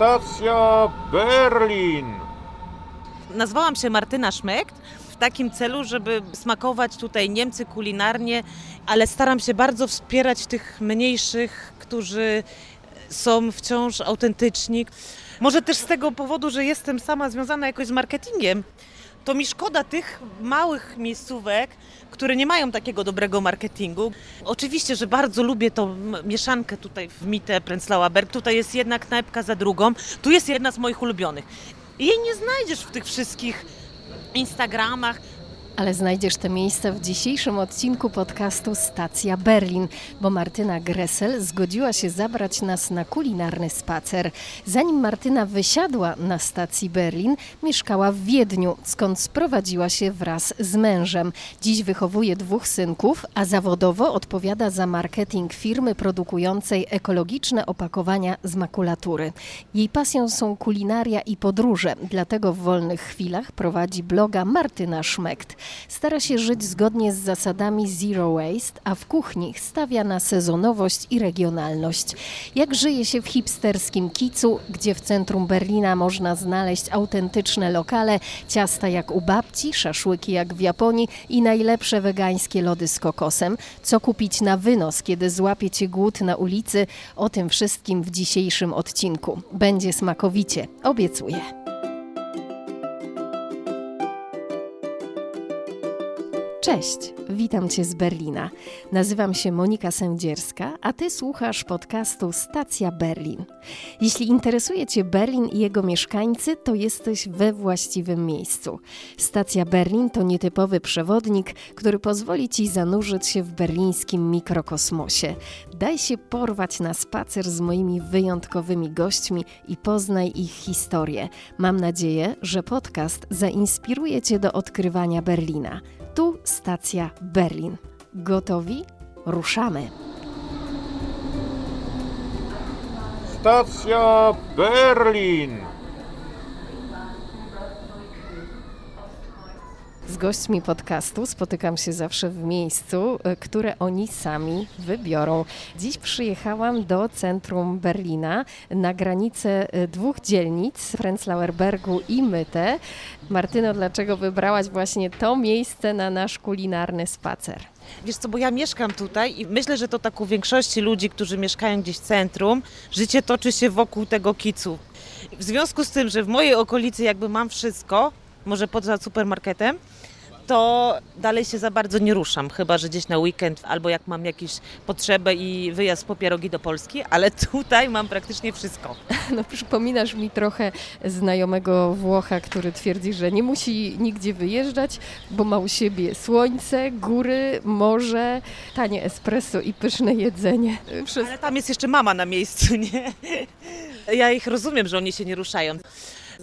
Stacja Berlin. Nazwałam się Martyna Szmekt w takim celu, żeby smakować tutaj Niemcy kulinarnie, ale staram się bardzo wspierać tych mniejszych, którzy są wciąż autentyczni. Może też z tego powodu, że jestem sama związana jakoś z marketingiem, to mi szkoda tych małych miejscówek, które nie mają takiego dobrego marketingu. Oczywiście, że bardzo lubię tą mieszankę tutaj w Mite Prenzlauer Berg. Tutaj jest jedna knajpka za drugą. Tu jest jedna z moich ulubionych. Jej nie znajdziesz w tych wszystkich Instagramach, ale znajdziesz te miejsca w dzisiejszym odcinku podcastu Stacja Berlin, bo Martyna Gressel zgodziła się zabrać nas na kulinarny spacer. Zanim Martyna wysiadła na stacji Berlin, mieszkała w Wiedniu, skąd sprowadziła się wraz z mężem. Dziś wychowuje dwóch synków, a zawodowo odpowiada za marketing firmy produkującej ekologiczne opakowania z makulatury. Jej pasją są kulinaria i podróże, dlatego w wolnych chwilach prowadzi bloga Martyna Szmekt. Stara się żyć zgodnie z zasadami zero waste, a w kuchni stawia na sezonowość i regionalność. Jak żyje się w hipsterskim kicu, gdzie w centrum Berlina można znaleźć autentyczne lokale, ciasta jak u babci, szaszłyki jak w Japonii i najlepsze wegańskie lody z kokosem. Co kupić na wynos, kiedy złapie cię głód na ulicy? O tym wszystkim w dzisiejszym odcinku. Będzie smakowicie, obiecuję. Cześć, witam Cię z Berlina. Nazywam się Monika Sędzierska, a Ty słuchasz podcastu Stacja Berlin. Jeśli interesuje Cię Berlin i jego mieszkańcy, to jesteś we właściwym miejscu. Stacja Berlin to nietypowy przewodnik, który pozwoli Ci zanurzyć się w berlińskim mikrokosmosie. Daj się porwać na spacer z moimi wyjątkowymi gośćmi i poznaj ich historię. Mam nadzieję, że podcast zainspiruje Cię do odkrywania Berlina. Tu stacja Berlin. Gotowi? Ruszamy! Stacja Berlin. Z gośćmi podcastu spotykam się zawsze w miejscu, e, które oni sami wybiorą. Dziś przyjechałam do centrum Berlina na granicę e, dwóch dzielnic, Prenzlauer Bergu i Myte. Martyno, dlaczego wybrałaś właśnie to miejsce na nasz kulinarny spacer? Wiesz co, bo ja mieszkam tutaj i myślę, że to tak u większości ludzi, którzy mieszkają gdzieś w centrum, życie toczy się wokół tego kicu. W związku z tym, że w mojej okolicy jakby mam wszystko, może poza supermarketem, to dalej się za bardzo nie ruszam, chyba że gdzieś na weekend albo jak mam jakieś potrzebę i wyjazd po pierogi do Polski, ale tutaj mam praktycznie wszystko. No przypominasz mi trochę znajomego Włocha, który twierdzi, że nie musi nigdzie wyjeżdżać, bo ma u siebie słońce, góry, morze, tanie espresso i pyszne jedzenie. Ale tam jest jeszcze mama na miejscu, nie? Ja ich rozumiem, że oni się nie ruszają.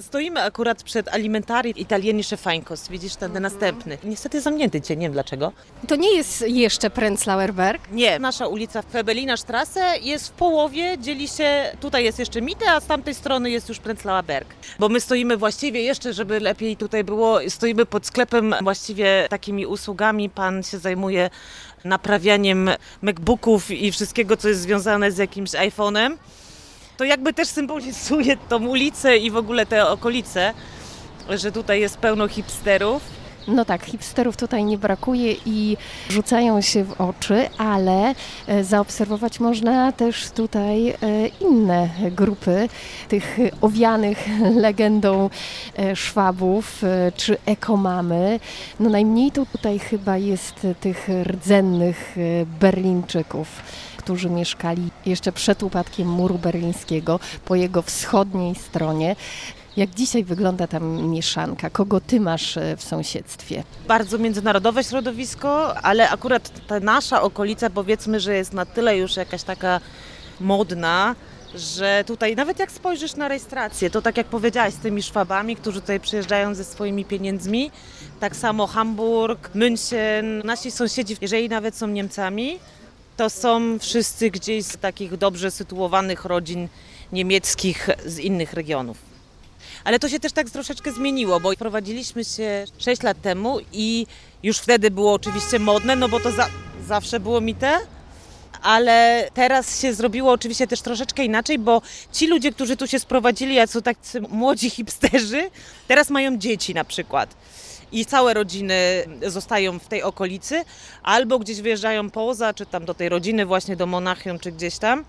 Stoimy akurat przed alimentari Italienische Feinkos. Widzisz ten, ten następny. Niestety zamknięty cię, nie wiem dlaczego. To nie jest jeszcze Prenzlauer Berg? Nie, nasza ulica Febelina Strasse jest w połowie, dzieli się, tutaj jest jeszcze Mitte, a z tamtej strony jest już Prenzlauer Berg. Bo my stoimy właściwie jeszcze, żeby lepiej tutaj było, stoimy pod sklepem właściwie takimi usługami. Pan się zajmuje naprawianiem MacBooków i wszystkiego, co jest związane z jakimś iPhone'em to jakby też symbolizuje tą ulicę i w ogóle te okolice, że tutaj jest pełno hipsterów. No tak, hipsterów tutaj nie brakuje i rzucają się w oczy, ale e, zaobserwować można też tutaj e, inne grupy tych owianych legendą e, Szwabów czy ekomamy. No najmniej tutaj chyba jest tych rdzennych Berlińczyków którzy mieszkali jeszcze przed upadkiem muru berlińskiego po jego wschodniej stronie. Jak dzisiaj wygląda ta mieszanka? Kogo ty masz e, w sąsiedztwie? Bardzo międzynarodowe środowisko, ale akurat ta nasza okolica powiedzmy, że jest na tyle już jakaś taka modna, że tutaj nawet jak spojrzysz na rejestrację, to tak jak powiedziałaś z tymi Szwabami, którzy tutaj przyjeżdżają ze swoimi pieniędzmi, tak samo Hamburg, München, nasi sąsiedzi, jeżeli nawet są Niemcami, to są wszyscy gdzieś z takich dobrze sytuowanych rodzin niemieckich z innych regionów. Ale to się też tak troszeczkę zmieniło, bo prowadziliśmy się 6 lat temu i już wtedy było oczywiście modne, no bo to za, zawsze było mite, ale teraz się zrobiło oczywiście też troszeczkę inaczej, bo ci ludzie, którzy tu się sprowadzili, a są tacy młodzi hipsterzy, teraz mają dzieci na przykład. I całe rodziny zostają w tej okolicy, albo gdzieś wyjeżdżają poza, czy tam do tej rodziny, właśnie do Monachium, czy gdzieś tam.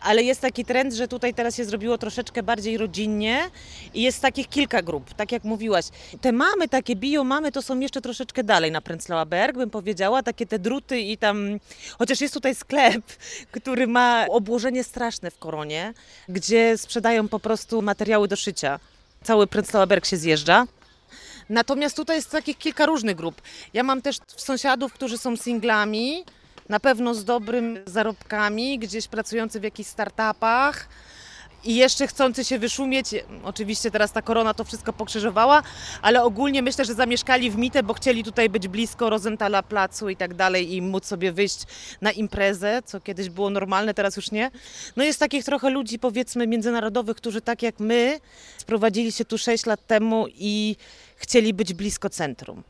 Ale jest taki trend, że tutaj teraz się zrobiło troszeczkę bardziej rodzinnie i jest takich kilka grup, tak jak mówiłaś. Te mamy, takie bio mamy, to są jeszcze troszeczkę dalej na Prenzlauer Berg, bym powiedziała, takie te druty i tam, chociaż jest tutaj sklep, który ma obłożenie straszne w koronie, gdzie sprzedają po prostu materiały do szycia. Cały Prenzlauer Berg się zjeżdża. Natomiast tutaj jest takich kilka różnych grup. Ja mam też sąsiadów, którzy są singlami, na pewno z dobrymi zarobkami, gdzieś pracujący w jakichś startupach i jeszcze chcący się wyszumieć. Oczywiście teraz ta korona to wszystko pokrzyżowała, ale ogólnie myślę, że zamieszkali w Mite, bo chcieli tutaj być blisko Rosenthala Placu i tak dalej i móc sobie wyjść na imprezę, co kiedyś było normalne, teraz już nie. No jest takich trochę ludzi powiedzmy międzynarodowych, którzy tak jak my sprowadzili się tu 6 lat temu i chcieli być blisko centrum.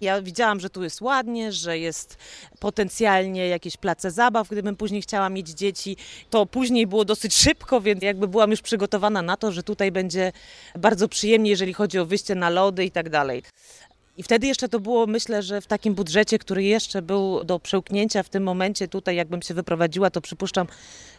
Ja widziałam, że tu jest ładnie, że jest potencjalnie jakieś place zabaw. Gdybym później chciała mieć dzieci, to później było dosyć szybko, więc jakby byłam już przygotowana na to, że tutaj będzie bardzo przyjemnie, jeżeli chodzi o wyjście na lody i tak dalej. I wtedy jeszcze to było, myślę, że w takim budżecie, który jeszcze był do przełknięcia w tym momencie, tutaj jakbym się wyprowadziła, to przypuszczam,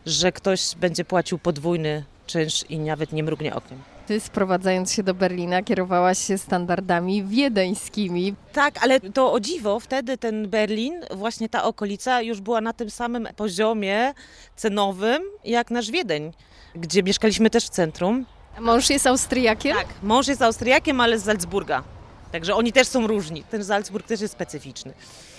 że ktoś będzie płacił podwójny czynsz i nawet nie mrugnie okiem. Ty sprowadzając się do Berlina kierowałaś się standardami wiedeńskimi. Tak, ale to o dziwo, wtedy ten Berlin, właśnie ta okolica już była na tym samym poziomie cenowym jak nasz Wiedeń, gdzie mieszkaliśmy też w centrum. A mąż jest Austriakiem? Tak, mąż jest Austriakiem, ale z Salzburga. Także oni też są różni. Ten Salzburg też jest specyficzny.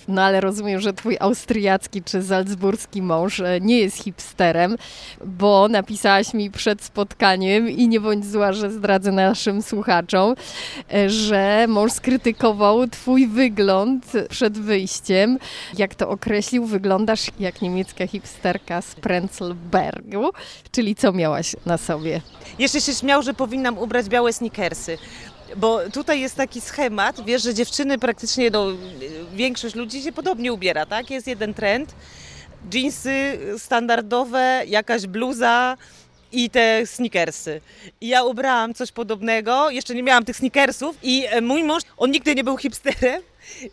No ale rozumiem, że twój austriacki czy salzburski mąż e, nie jest hipsterem, bo napisałaś mi przed spotkaniem i nie bądź zła, że zdradzę naszym słuchaczom, e, że mąż skrytykował twój wygląd przed wyjściem. Jak to określił, wyglądasz jak niemiecka hipsterka z Prenzlbergu, czyli co miałaś na sobie? Jeszcze się śmiał, że powinnam ubrać białe sneakersy. Bo tutaj jest taki schemat, wiesz, że dziewczyny praktycznie, no, większość ludzi się podobnie ubiera, tak? Jest jeden trend, jeansy standardowe, jakaś bluza i te sneakersy. I ja ubrałam coś podobnego, jeszcze nie miałam tych sneakersów i e, mój mąż, on nigdy nie był hipsterem,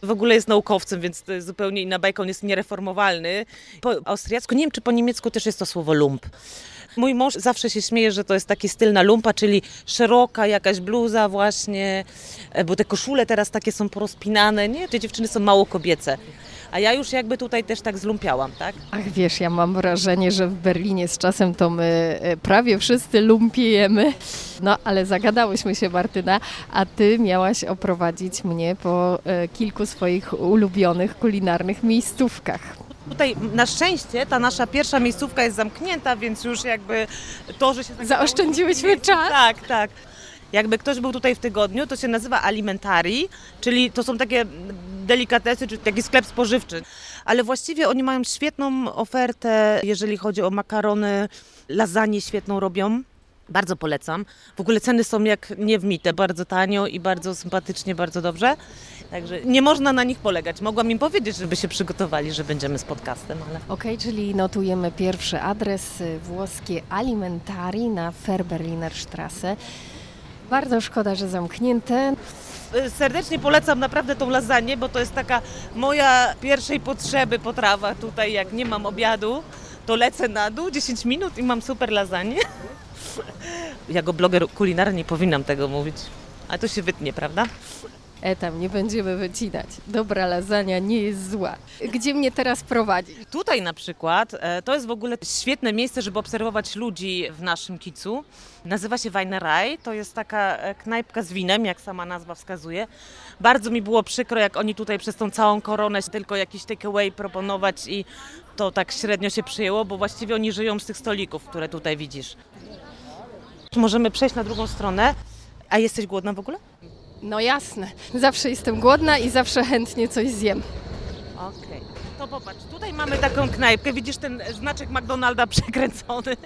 w ogóle jest naukowcem, więc to jest zupełnie inna bajka, on jest niereformowalny. Po austriacku, nie wiem czy po niemiecku też jest to słowo lump. Mój mąż zawsze się śmieje, że to jest taki styl na lumpa, czyli szeroka jakaś bluza właśnie, e, bo te koszule teraz takie są porozpinane, nie? Te dziewczyny są mało kobiece. A ja już jakby tutaj też tak zlumpiałam, tak? Ach wiesz, ja mam wrażenie, że w Berlinie z czasem to my e, prawie wszyscy lumpiejemy. No ale zagadałyśmy się Martyna, a ty miałaś oprowadzić mnie po e, kilku swoich ulubionych kulinarnych miejscówkach. Tutaj na szczęście ta nasza pierwsza miejscówka jest zamknięta, więc już jakby to, że się... tak Zaoszczędziłyśmy czas. Tak, tak. Jakby ktoś był tutaj w tygodniu, to się nazywa alimentari, czyli to są takie delikatesy, czy taki sklep spożywczy. Ale właściwie oni mają świetną ofertę, jeżeli chodzi o makarony, lasagne świetną robią. Bardzo polecam. W ogóle ceny są jak nie w mitę, bardzo tanio i bardzo sympatycznie, bardzo dobrze. Także nie można na nich polegać. Mogłam im powiedzieć, żeby się przygotowali, że będziemy z podcastem, ale... Okej, czyli notujemy pierwszy adres y, włoskie Alimentari na Ferberliner Strasse. Bardzo szkoda, że zamknięte. serdecznie polecam naprawdę tą lasagne, bo to jest taka moja pierwszej potrzeby potrawa tutaj, jak nie mam obiadu, to lecę na dół 10 minut i mam super lasagne. Jako bloger kulinarny nie powinnam tego mówić, ale to się wytnie, prawda? E, tam nie będziemy wycinać. Dobra lasagna nie jest zła. Gdzie mnie teraz prowadzi? Tutaj na przykład e, to jest w ogóle świetne miejsce, żeby obserwować ludzi w naszym kicu. Nazywa się Weinerei. To jest taka e, knajpka z winem, jak sama nazwa wskazuje. Bardzo mi było przykro, jak oni tutaj przez tą całą koronę tylko jakiś takeaway proponować i to tak średnio się przyjęło, bo właściwie oni żyją z tych stolików, które tutaj widzisz. Możemy przejść na drugą stronę. A jesteś głodna w ogóle? No jasne. Zawsze jestem głodna i zawsze chętnie coś zjem. Okej. To popatrz, tutaj mamy taką knajpkę, widzisz ten znaczek McDonalda przekręcony.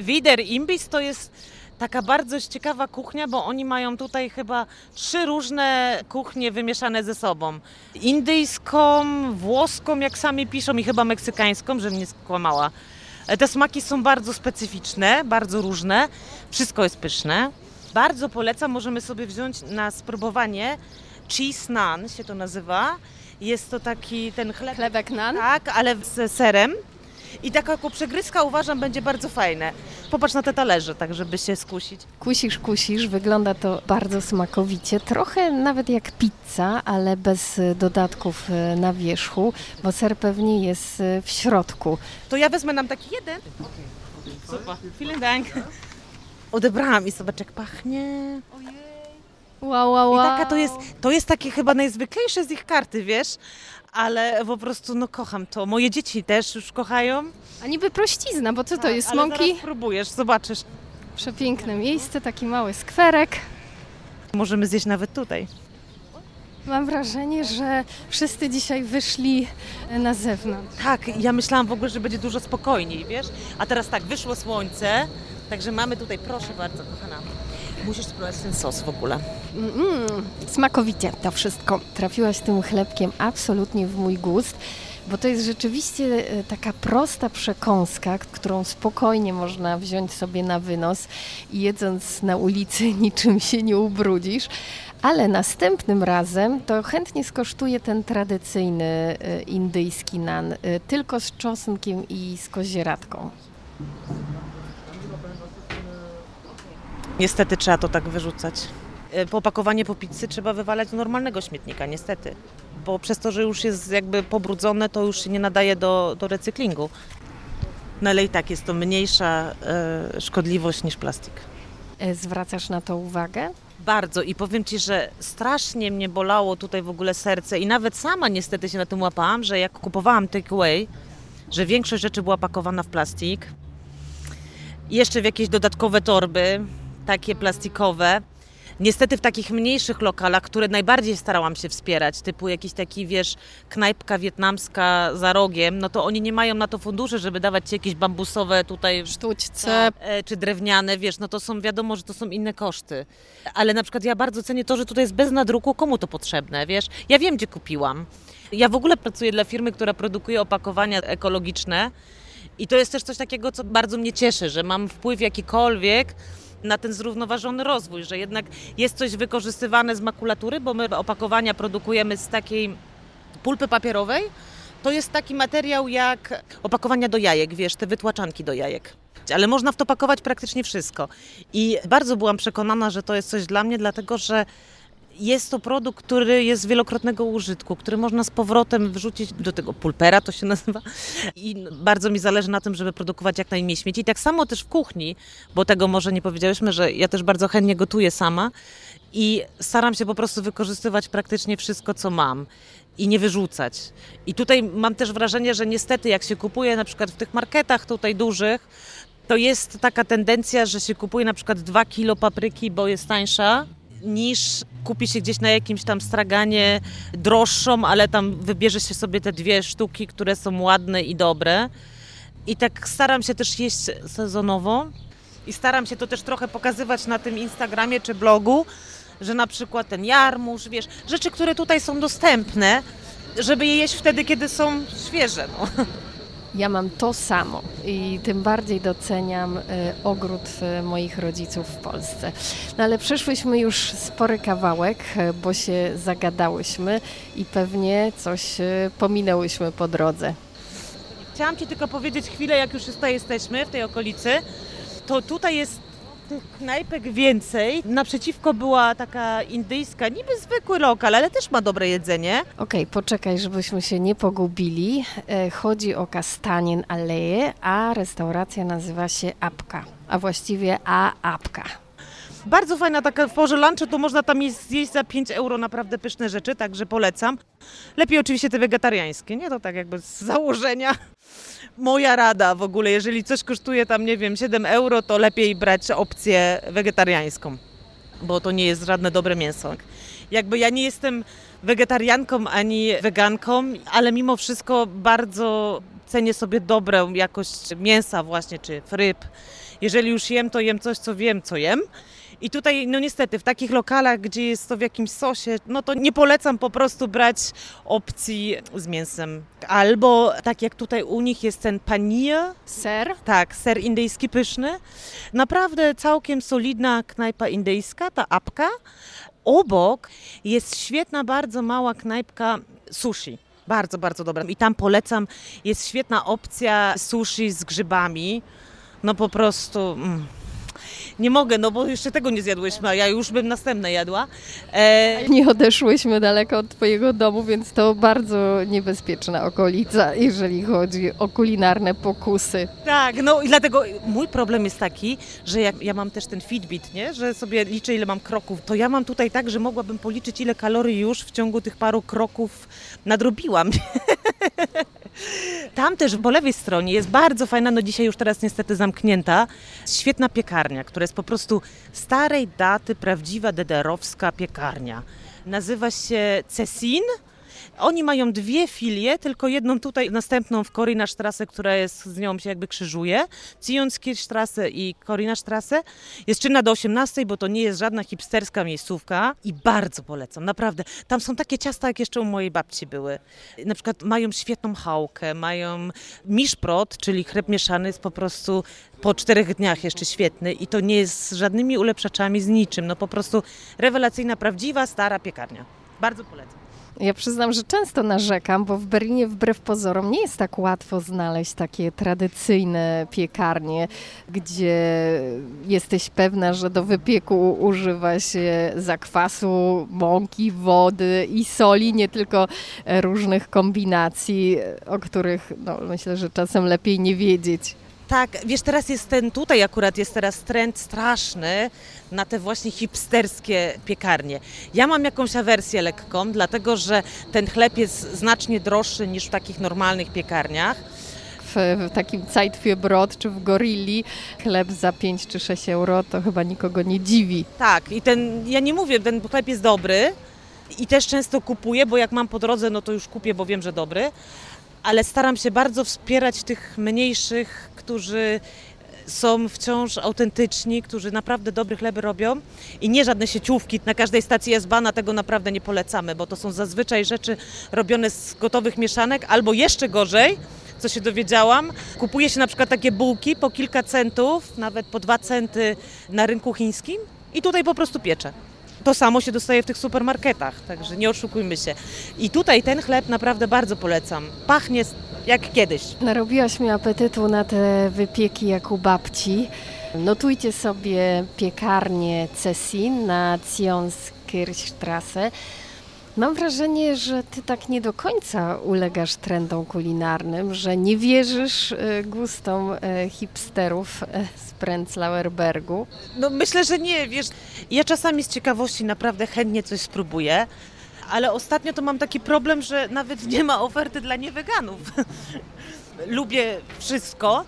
Wider Imbis to jest taka bardzo ciekawa kuchnia, bo oni mają tutaj chyba trzy różne kuchnie wymieszane ze sobą. Indyjską, włoską, jak sami piszą, i chyba meksykańską, żebym nie skłamała. Te smaki są bardzo specyficzne, bardzo różne. Wszystko jest pyszne. Bardzo polecam, możemy sobie wziąć na spróbowanie cheese naan się to nazywa. Jest to taki ten chleb, Chlebek nan? tak, ale z serem. I taka jako przegryzka uważam będzie bardzo fajne. Popatrz na te talerze, tak żeby się skusić. Kusisz, kusisz, wygląda to bardzo smakowicie, trochę nawet jak pizza, ale bez y, dodatków y, na wierzchu, bo ser pewnie jest y, w środku. To ja wezmę nam taki jeden. Super, vielen Dank. Odebrałam i zobacz jak pachnie. Wow, wow, I wow. taka to jest, to jest takie chyba najzwyklejsze z ich karty, wiesz? Ale po prostu no kocham to. Moje dzieci też już kochają. A niby prościzna, bo co to jest? Tak, Ale Mąki? zaraz spróbujesz, zobaczysz. Przepiękne miejsce, taki mały skwerek. Możemy zjeść nawet tutaj. Mam wrażenie, że wszyscy dzisiaj wyszli na zewnątrz. Tak, ja myślałam w ogóle, że będzie dużo spokojniej, wiesz? A teraz tak, wyszło słońce, także mamy tutaj, proszę bardzo, kochana. Musisz spróbować ten sos w ogóle. Mm, smakowicie to wszystko. Trafiłaś tym chlebkiem absolutnie w mój gust, bo to jest rzeczywiście e, taka prosta przekąska, którą spokojnie można wziąć sobie na wynos i jedząc na ulicy niczym się nie ubrudzisz. Ale następnym razem to chętnie skosztuję ten tradycyjny e, indyjski nan, e, tylko z czosnkiem i z kozieradką. Niestety trzeba to tak wyrzucać. E, Po opakowanie po pizzy trzeba wywalać do normalnego śmietnika, niestety. Bo przez to, że już jest jakby pobrudzone, to już się nie nadaje do, do recyklingu. No ale i tak jest to mniejsza e, szkodliwość niż plastik. E, Zwracasz na to uwagę? Bardzo i powiem Ci, że strasznie mnie bolało tutaj w ogóle serce i nawet sama niestety się na tym łapałam, że jak kupowałam takeaway, że większość rzeczy była pakowana w plastik. Jeszcze w jakieś dodatkowe torby, takie plastikowe. Niestety w takich mniejszych lokalach, które najbardziej starałam się wspierać, typu jakiś taki, wiesz, knajpka wietnamska za rogiem, no to oni nie mają na to funduszy, żeby dawać Ci jakieś bambusowe tutaj Sztućce, e, czy drewniane, wiesz, no to są, wiadomo, że to są inne koszty. Ale na przykład ja bardzo cenię to, że tutaj jest bez nadruku, komu to potrzebne, wiesz? Ja wiem, gdzie kupiłam. Ja w ogóle pracuję dla firmy, która produkuje opakowania ekologiczne i to jest też coś takiego, co bardzo mnie cieszy, że mam wpływ jakikolwiek na ten zrównoważony rozwój, że jednak jest coś wykorzystywane z makulatury, bo my opakowania produkujemy z takiej pulpy papierowej, to jest taki materiał jak opakowania do jajek, wiesz, te wytłaczanki do jajek. Ale można w to pakować praktycznie wszystko. I bardzo byłam przekonana, że to jest coś dla mnie, dlatego że jest to produkt, który jest wielokrotnego użytku, który można z powrotem wrzucić do tego pulpera, to się nazywa. I bardzo mi zależy na tym, żeby produkować jak najmniej śmieci. I tak samo też w kuchni, bo tego może nie powiedziałyśmy, że ja też bardzo chętnie gotuję sama i staram się po prostu wykorzystywać praktycznie wszystko, co mam i nie wyrzucać. I tutaj mam też wrażenie, że niestety jak się kupuje na przykład w tych marketach tutaj dużych, to jest taka tendencja, że się kupuje na przykład 2 kilo papryki, bo jest tańsza, niż kupi się gdzieś na jakimś tam straganie droższą, ale tam wybierze się sobie te dwie sztuki, które są ładne i dobre. I tak staram się też jeść sezonowo i staram się to też trochę pokazywać na tym Instagramie czy blogu, że na przykład ten jarmuż, wiesz, rzeczy, które tutaj są dostępne, żeby je jeść wtedy, kiedy są świeże. No. Ja mam to samo i tym bardziej doceniam y, ogród y, moich rodziców w Polsce. No ale przeszłyśmy już spory kawałek, y, bo się zagadałyśmy i pewnie coś pominęłyśmy po drodze. Chciałam Ci tylko powiedzieć chwilę, jak już tutaj jesteśmy, w tej okolicy, to tutaj jest tych knajpek więcej. Naprzeciwko była taka indyjska, niby zwykły lokal, ale też ma dobre jedzenie. Okej, poczekaj, żebyśmy się nie pogubili. E, Chodzi o Kastanien Aleje, a restauracja nazywa się Apka, a właściwie A Apka. Bardzo fajna taka w porze lunchu, to można tam jeść, zjeść za 5 euro naprawdę pyszne rzeczy, także polecam. Lepiej oczywiście te wegetariańskie, nie? To tak jakby z założenia. Moja rada w ogóle, jeżeli coś kosztuje tam, nie wiem, 7 euro, to lepiej brać opcję wegetariańską, bo to nie jest żadne dobre mięso. Jakby ja nie jestem wegetarianką ani weganką, ale mimo wszystko bardzo cenię sobie dobrą jakość mięsa właśnie, czy ryb. Jeżeli już jem, to jem coś, co wiem, co jem. I tutaj, no niestety, w takich lokalach, gdzie jest to w jakimś sosie, no to nie polecam po prostu brać opcji z mięsem. Albo tak jak tutaj u nich jest ten panier, Ser? tak, ser indyjski pyszny. Naprawdę całkiem solidna knajpa indyjska, ta apka. Obok jest świetna, bardzo mała knajpka sushi. Bardzo, bardzo dobra. I tam polecam, jest świetna opcja sushi z grzybami. No po prostu... Mm. Nie mogę, no bo jeszcze tego nie zjadłyśmy, a ja już bym następne jadła. E, Nie odeszłyśmy daleko od Twojego domu, więc to bardzo niebezpieczna okolica, jeżeli chodzi o kulinarne pokusy. Tak, no i dlatego mój problem jest taki, że jak ja mam też ten Fitbit, nie? że sobie liczę ile mam kroków, to ja mam tutaj tak, że mogłabym policzyć ile kalorii już w ciągu tych paru kroków nadrobiłam. Tam też po lewej stronie jest bardzo fajna, no dzisiaj już teraz niestety zamknięta, świetna piekarnia, która jest po prostu starej daty, prawdziwa DDR-owska piekarnia. Nazywa się Cesin. Oni mają dwie filie, tylko jedną tutaj, następną w Korinasztrasse, która jest z nią się jakby krzyżuje. Zionskirchstrasse i Korinasztrasse. Jest czynna do 18, bo to nie jest żadna hipsterska miejscówka i bardzo polecam, naprawdę. Tam są takie ciasta, jak jeszcze u mojej babci były. Na przykład mają świetną chałkę, mają miszprot, czyli chleb mieszany jest po prostu po czterech dniach jeszcze świetny i to nie jest z żadnymi ulepszaczami, z niczym. No po prostu rewelacyjna, prawdziwa, stara piekarnia. Bardzo polecam. Ja przyznam, że często narzekam, bo w Berlinie wbrew pozorom nie jest tak łatwo znaleźć takie tradycyjne piekarnie, gdzie jesteś pewna, że do wypieku używa się zakwasu, mąki, wody i soli, nie tylko różnych kombinacji, o których no, myślę, że czasem lepiej nie wiedzieć. Tak, wiesz, teraz jest ten, tutaj akurat jest teraz trend straszny na te właśnie hipsterskie piekarnie. Ja mam jakąś awersję lekką, dlatego że ten chleb jest znacznie droższy niż w takich normalnych piekarniach. W, w takim Zeitfürbrot czy w Gorilli chleb za 5 czy 6 euro to chyba nikogo nie dziwi. Tak, i ten, ja nie mówię, ten chleb jest dobry i też często kupuję, bo jak mam po drodze, no to już kupię, bo wiem, że dobry, ale staram się bardzo wspierać tych mniejszych, którzy są wciąż autentyczni, którzy naprawdę dobry chleby robią i nie żadne sieciówki. Na każdej stacji jest bana, tego naprawdę nie polecamy, bo to są zazwyczaj rzeczy robione z gotowych mieszanek albo jeszcze gorzej, co się dowiedziałam. Kupuje się na przykład takie bułki po kilka centów, nawet po dwa centy na rynku chińskim i tutaj po prostu piecze. To samo się dostaje w tych supermarketach, także nie oszukujmy się. I tutaj ten chleb naprawdę bardzo polecam. Pachnie jak kiedyś. Narobiłaś mi apetytu na te wypieki jak u babci. Notujcie sobie piekarnię Cessin na Zionskirchstrasse. Mam wrażenie, że ty tak nie do końca ulegasz trendom kulinarnym, że nie wierzysz e, gustom e, hipsterów e, z Prenzlauer Bergu. No myślę, że nie, wiesz, ja czasami z ciekawości naprawdę chętnie coś spróbuję, ale ostatnio to mam taki problem, że nawet nie ma oferty dla nieweganów. Lubię wszystko,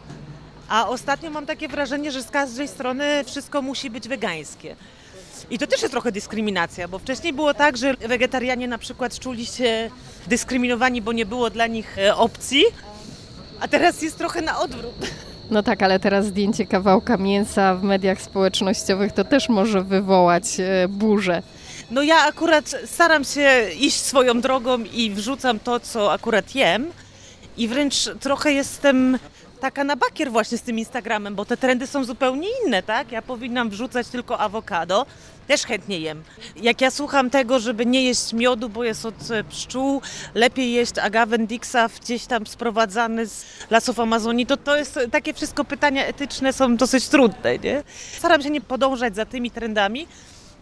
a ostatnio mam takie wrażenie, że z każdej strony wszystko musi być wegańskie. I to też jest trochę dyskryminacja, bo wcześniej było tak, że wegetarianie na przykład czuli się dyskryminowani, bo nie było dla nich e, opcji, a teraz jest trochę na odwrót. No tak, ale teraz zdjęcie kawałka mięsa w mediach społecznościowych to też może wywołać e, burzę. No ja akurat staram się iść swoją drogą i wrzucam to, co akurat jem i wręcz trochę jestem taka na bakier właśnie z tym Instagramem, bo te trendy są zupełnie inne, tak? Ja powinnam wrzucać tylko awokado, też chętnie jem. Jak ja słucham tego, żeby nie jeść miodu, bo jest od e, pszczół, lepiej jeść agavendixa gdzieś tam sprowadzany z lasów Amazonii, to to jest takie wszystko pytania etyczne są dosyć trudne, nie? Staram się nie podążać za tymi trendami,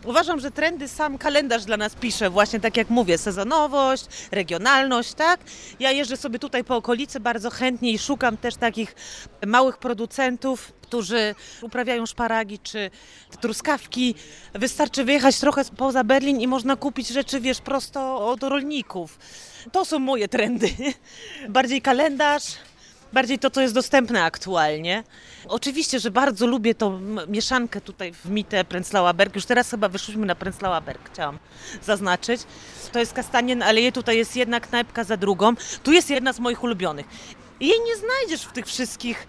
Uważam, że trendy sam kalendarz dla nas pisze, właśnie tak jak mówię, sezonowość, regionalność, tak? Ja jeżdżę sobie tutaj po okolicy bardzo chętnie i szukam też takich małych producentów, którzy uprawiają szparagi czy truskawki. Wystarczy wyjechać trochę poza Berlin i można kupić rzeczy, wiesz, prosto od rolników. To są moje trendy. Bardziej kalendarz, bardziej to, co jest dostępne aktualnie. Oczywiście, że bardzo lubię tą mieszankę tutaj w Mite Prenzlauer Berg. Już teraz chyba wyszliśmy na Prenzlauer Berg, chciałam zaznaczyć. To jest Kastanien Aleje, tutaj jest jedna knajpka za drugą. Tu jest jedna z moich ulubionych. Jej nie znajdziesz w tych wszystkich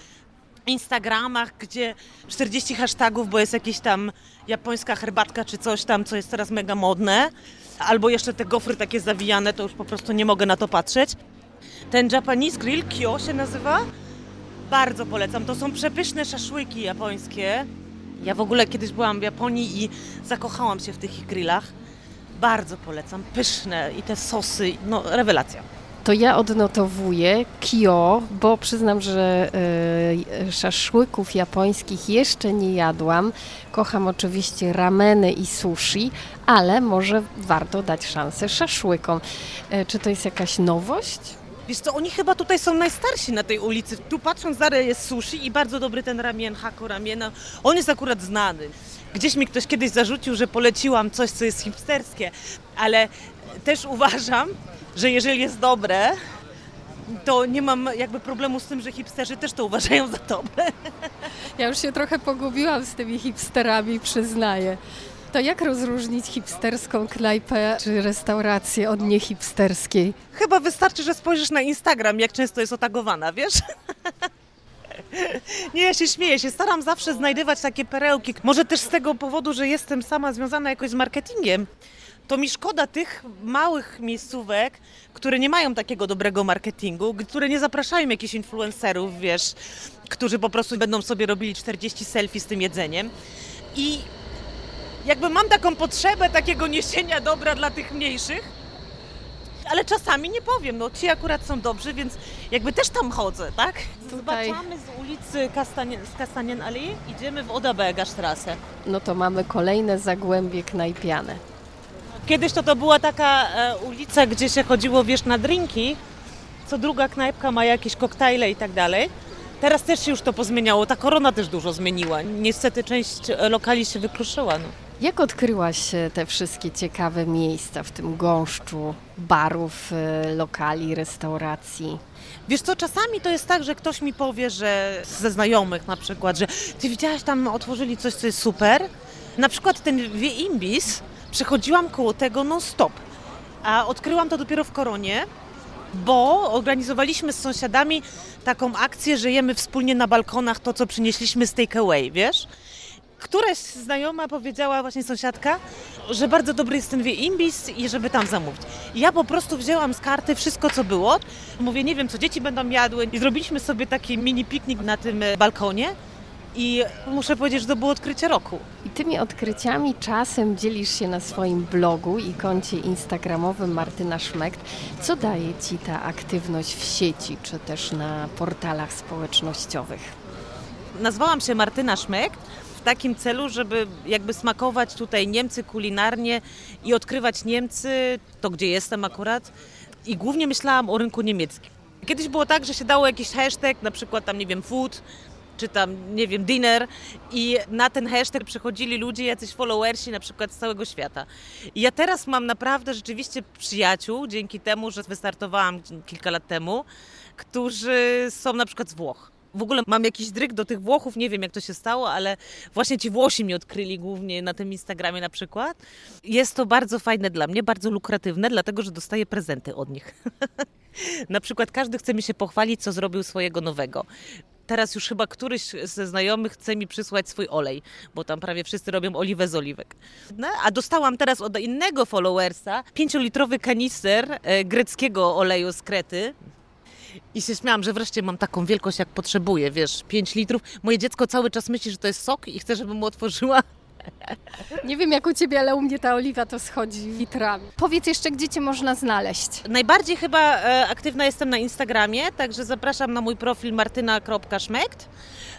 Instagramach, gdzie 40 hashtagów, bo jest jakieś tam japońska herbatka czy coś tam, co jest teraz mega modne. Albo jeszcze te gofry takie zawijane, to już po prostu nie mogę na to patrzeć. Ten Japanese Grill Kyo się nazywa. Bardzo polecam. To są przepyszne szaszłyki japońskie. Ja w ogóle kiedyś byłam w Japonii i zakochałam się w tych grillach. Bardzo polecam. Pyszne i te sosy, no rewelacja. To ja odnotowuję Kio, bo przyznam, że y, szaszłyków japońskich jeszcze nie jadłam. Kocham oczywiście rameny i sushi, ale może warto dać szansę szaszłykom. Y, czy to jest jakaś nowość? Wiesz co, oni chyba tutaj są najstarsi na tej ulicy. Tu patrząc dalej jest sushi i bardzo dobry ten ramien, hako ramiena. On jest akurat znany. Gdzieś mi ktoś kiedyś zarzucił, że poleciłam coś, co jest hipsterskie, ale też uważam, że jeżeli jest dobre, to nie mam jakby problemu z tym, że hipsterzy też to uważają za dobre. Ja już się trochę pogubiłam z tymi hipsterami, przyznaję. To jak rozróżnić hipsterską knajpę czy restaurację od niehipsterskiej? Chyba wystarczy, że spojrzysz na Instagram, jak często jest otagowana, wiesz? Nie, ja się śmieję, się staram zawsze znajdywać takie perełki. Może też z tego powodu, że jestem sama związana jakoś z marketingiem. To mi szkoda tych małych miejscówek, które nie mają takiego dobrego marketingu, które nie zapraszają jakichś influencerów, wiesz, którzy po prostu będą sobie robili 40 selfie z tym jedzeniem. I jakby mam taką potrzebę takiego niesienia dobra dla tych mniejszych, ale czasami nie powiem, no ci akurat są dobrzy, więc jakby też tam chodzę, tak? Tutaj- Zobaczamy z ulicy Kastanien, z Kastanien Allee, idziemy w Odabergastrasse. No to mamy kolejne zagłębie knajpiane. Kiedyś to to była taka e, ulica, gdzie się chodziło, wiesz, na drinki, co druga knajpka ma jakieś koktajle i tak dalej. Teraz też się już to pozmieniało, ta korona też dużo zmieniła. Niestety część lokali się wykruszyła. No. Jak odkryłaś te wszystkie ciekawe miejsca w tym gąszczu barów, e, lokali, restauracji? Wiesz co, czasami to jest tak, że ktoś mi powie, że ze znajomych na przykład, że ty widziałaś tam, otworzyli coś, co jest super. Na przykład ten Wie Imbis, przechodziłam koło tego non-stop, a odkryłam to dopiero w Koronie, bo organizowaliśmy z sąsiadami taką akcję, że jemy wspólnie na balkonach to, co przynieśliśmy z takeaway, wiesz? Któraś znajoma powiedziała, właśnie sąsiadka, że bardzo dobry jest ten wie imbis i żeby tam zamówić. I ja po prostu wzięłam z karty wszystko, co było. Mówię, nie wiem, co dzieci będą jadły. I zrobiliśmy sobie taki mini piknik na tym e, balkonie. I muszę powiedzieć, że to było odkrycie roku. I tymi odkryciami czasem dzielisz się na swoim blogu i koncie instagramowym Martyna Szmekt. Co daje Ci ta aktywność w sieci, czy też na portalach społecznościowych? Nazwałam się Martyna Szmekt w takim celu, żeby jakby smakować tutaj Niemcy kulinarnie i odkrywać Niemcy, to gdzie jestem akurat. I głównie myślałam o rynku niemieckim. Kiedyś było tak, że się dało jakiś hashtag, na przykład tam, nie wiem, food, czy tam, nie wiem, dinner i na ten hashtag przychodzili ludzie, jacyś followersi na przykład z całego świata. I ja teraz mam naprawdę rzeczywiście przyjaciół, dzięki temu, że wystartowałam kilka lat temu, którzy są na przykład z Włoch. W ogóle mam jakiś dryg do tych Włochów, nie wiem jak to się stało, ale właśnie ci Włosi mnie odkryli głównie na tym Instagramie na przykład. Jest to bardzo fajne dla mnie, bardzo lukratywne, dlatego że dostaję prezenty od nich. na przykład każdy chce mi się pochwalić, co zrobił swojego nowego. Teraz już chyba któryś ze znajomych chce mi przysłać swój olej, bo tam prawie wszyscy robią oliwę z oliwek. No, a dostałam teraz od innego followersa 5-litrowy kanister e, greckiego oleju z Krety. I się śmiałam, że wreszcie mam taką wielkość, jak potrzebuję, wiesz, 5 litrów. Moje dziecko cały czas myśli, że to jest sok i chce, żebym mu otworzyła. Nie wiem jak u Ciebie, ale u mnie ta oliwa to schodzi litrami. Powiedz jeszcze, gdzie Cię można znaleźć? Najbardziej chyba e, aktywna jestem na Instagramie, także zapraszam na mój profil martyna.szmekt.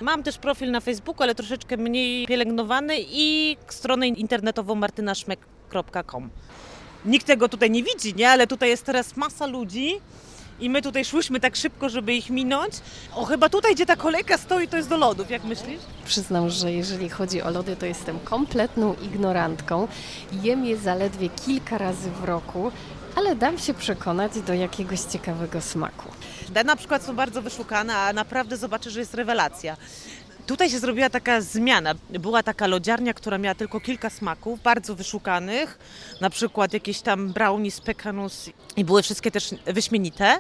Mam też profil na Facebooku, ale troszeczkę mniej pielęgnowany i stronę internetową martynaszmek.com. Nikt tego tutaj nie widzi, nie? Ale tutaj jest teraz masa ludzi i my tutaj szłyśmy tak szybko, żeby ich minąć. O, chyba tutaj, gdzie ta kolejka stoi, to jest do lodów, jak myślisz? Przyznam, że jeżeli chodzi o lody, to jestem kompletną ignorantką. Jem je zaledwie kilka razy w roku, ale dam się przekonać do jakiegoś ciekawego smaku. Te na przykład są bardzo wyszukane, a naprawdę zobaczę, że jest rewelacja. Tutaj się zrobiła taka zmiana. Była taka lodziarnia, która miała tylko kilka smaków, bardzo wyszukanych, na przykład jakieś tam brownie z pekanus i były wszystkie też wyśmienite.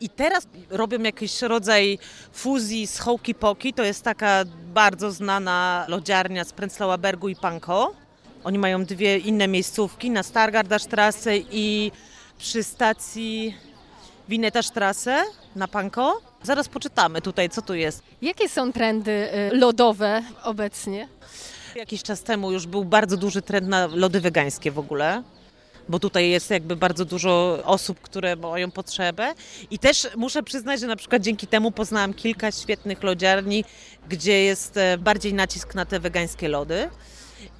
I teraz robią jakiś rodzaj fuzji z Hołki Poki. To jest taka bardzo znana lodziarnia z Prenzlauer Bergu i Pankow. Oni mają dwie inne miejscówki na Stargarda Strasse i przy stacji Wineta Strasse na Pankow. Zaraz poczytamy tutaj, co tu jest. Jakie są trendy y, lodowe obecnie? Jakiś czas temu już był bardzo duży trend na lody wegańskie w ogóle. Bo tutaj jest jakby bardzo dużo osób, które mają potrzebę. I też muszę przyznać, że na przykład dzięki temu poznałam kilka świetnych lodziarni, gdzie jest e, bardziej nacisk na te wegańskie lody.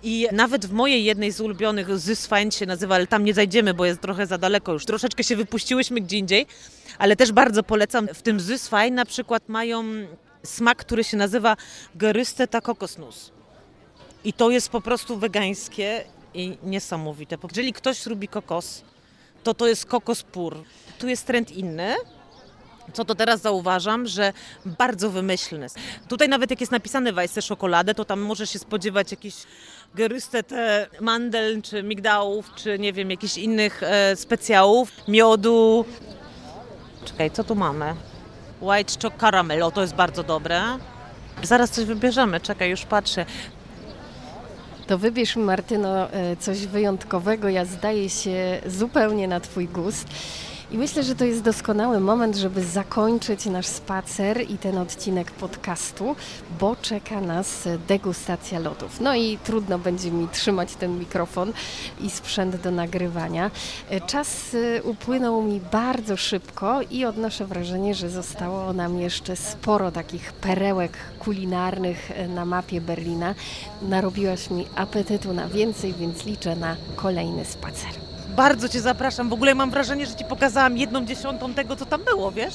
I nawet w mojej jednej z ulubionych, Zysfein się nazywa, ale tam nie zajdziemy, bo jest trochę za daleko już. Troszeczkę się wypuściłyśmy gdzie indziej, ale też bardzo polecam. W tym Zysfein na przykład mają smak, który się nazywa Gerysteta kokosnus. I to jest po prostu wegańskie i niesamowite. Jeżeli ktoś lubi kokos, to to jest kokos pur. Tu jest trend inny. Co to teraz zauważam, że bardzo wymyślny. Tutaj nawet jak jest napisane Weisse czekoladę, to tam może się spodziewać jakiś gerystet mandel, czy migdałów, czy nie wiem, jakichś innych e, specjałów, miodu. Czekaj, co tu mamy? White choc caramel, o to jest bardzo dobre. Zaraz coś wybierzemy, czekaj, już patrzę. To wybierz Martyno, e, coś wyjątkowego. Ja zdaję się zupełnie na Twój gust. I myślę, że to jest doskonały moment, żeby zakończyć nasz spacer i ten odcinek podcastu, bo czeka nas degustacja lodów. No i trudno będzie mi trzymać ten mikrofon i sprzęt do nagrywania. Czas e, upłynął mi bardzo szybko i odnoszę wrażenie, że zostało nam jeszcze sporo takich perełek kulinarnych e, na mapie Berlina. Narobiłaś mi apetytu na więcej, więc liczę na kolejny spacer. Bardzo Cię zapraszam. W ogóle mam wrażenie, że Ci pokazałam jedną dziesiątą tego, co tam było, wiesz?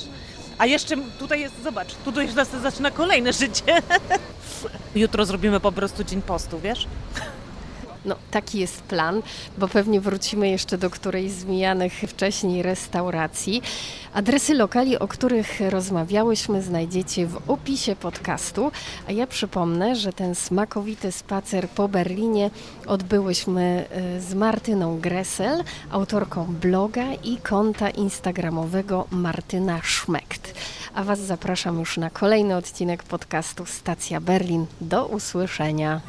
A jeszcze tutaj jest, zobacz, tu już nas zaczyna kolejne życie. Jutro zrobimy po prostu dzień postu, wiesz? No, taki jest plan, bo pewnie wrócimy jeszcze do którejś z mijanych wcześniej restauracji. Adresy lokali, o których rozmawiałyśmy, znajdziecie w opisie podcastu. A ja przypomnę, że ten smakowity spacer po Berlinie odbyłyśmy y, z Martyną Gressel, autorką bloga i konta instagramowego Martyna Szmekt. A Was zapraszam już na kolejny odcinek podcastu Stacja Berlin. Do usłyszenia.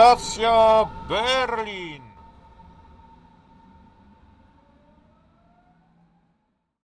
Stacja Berlin.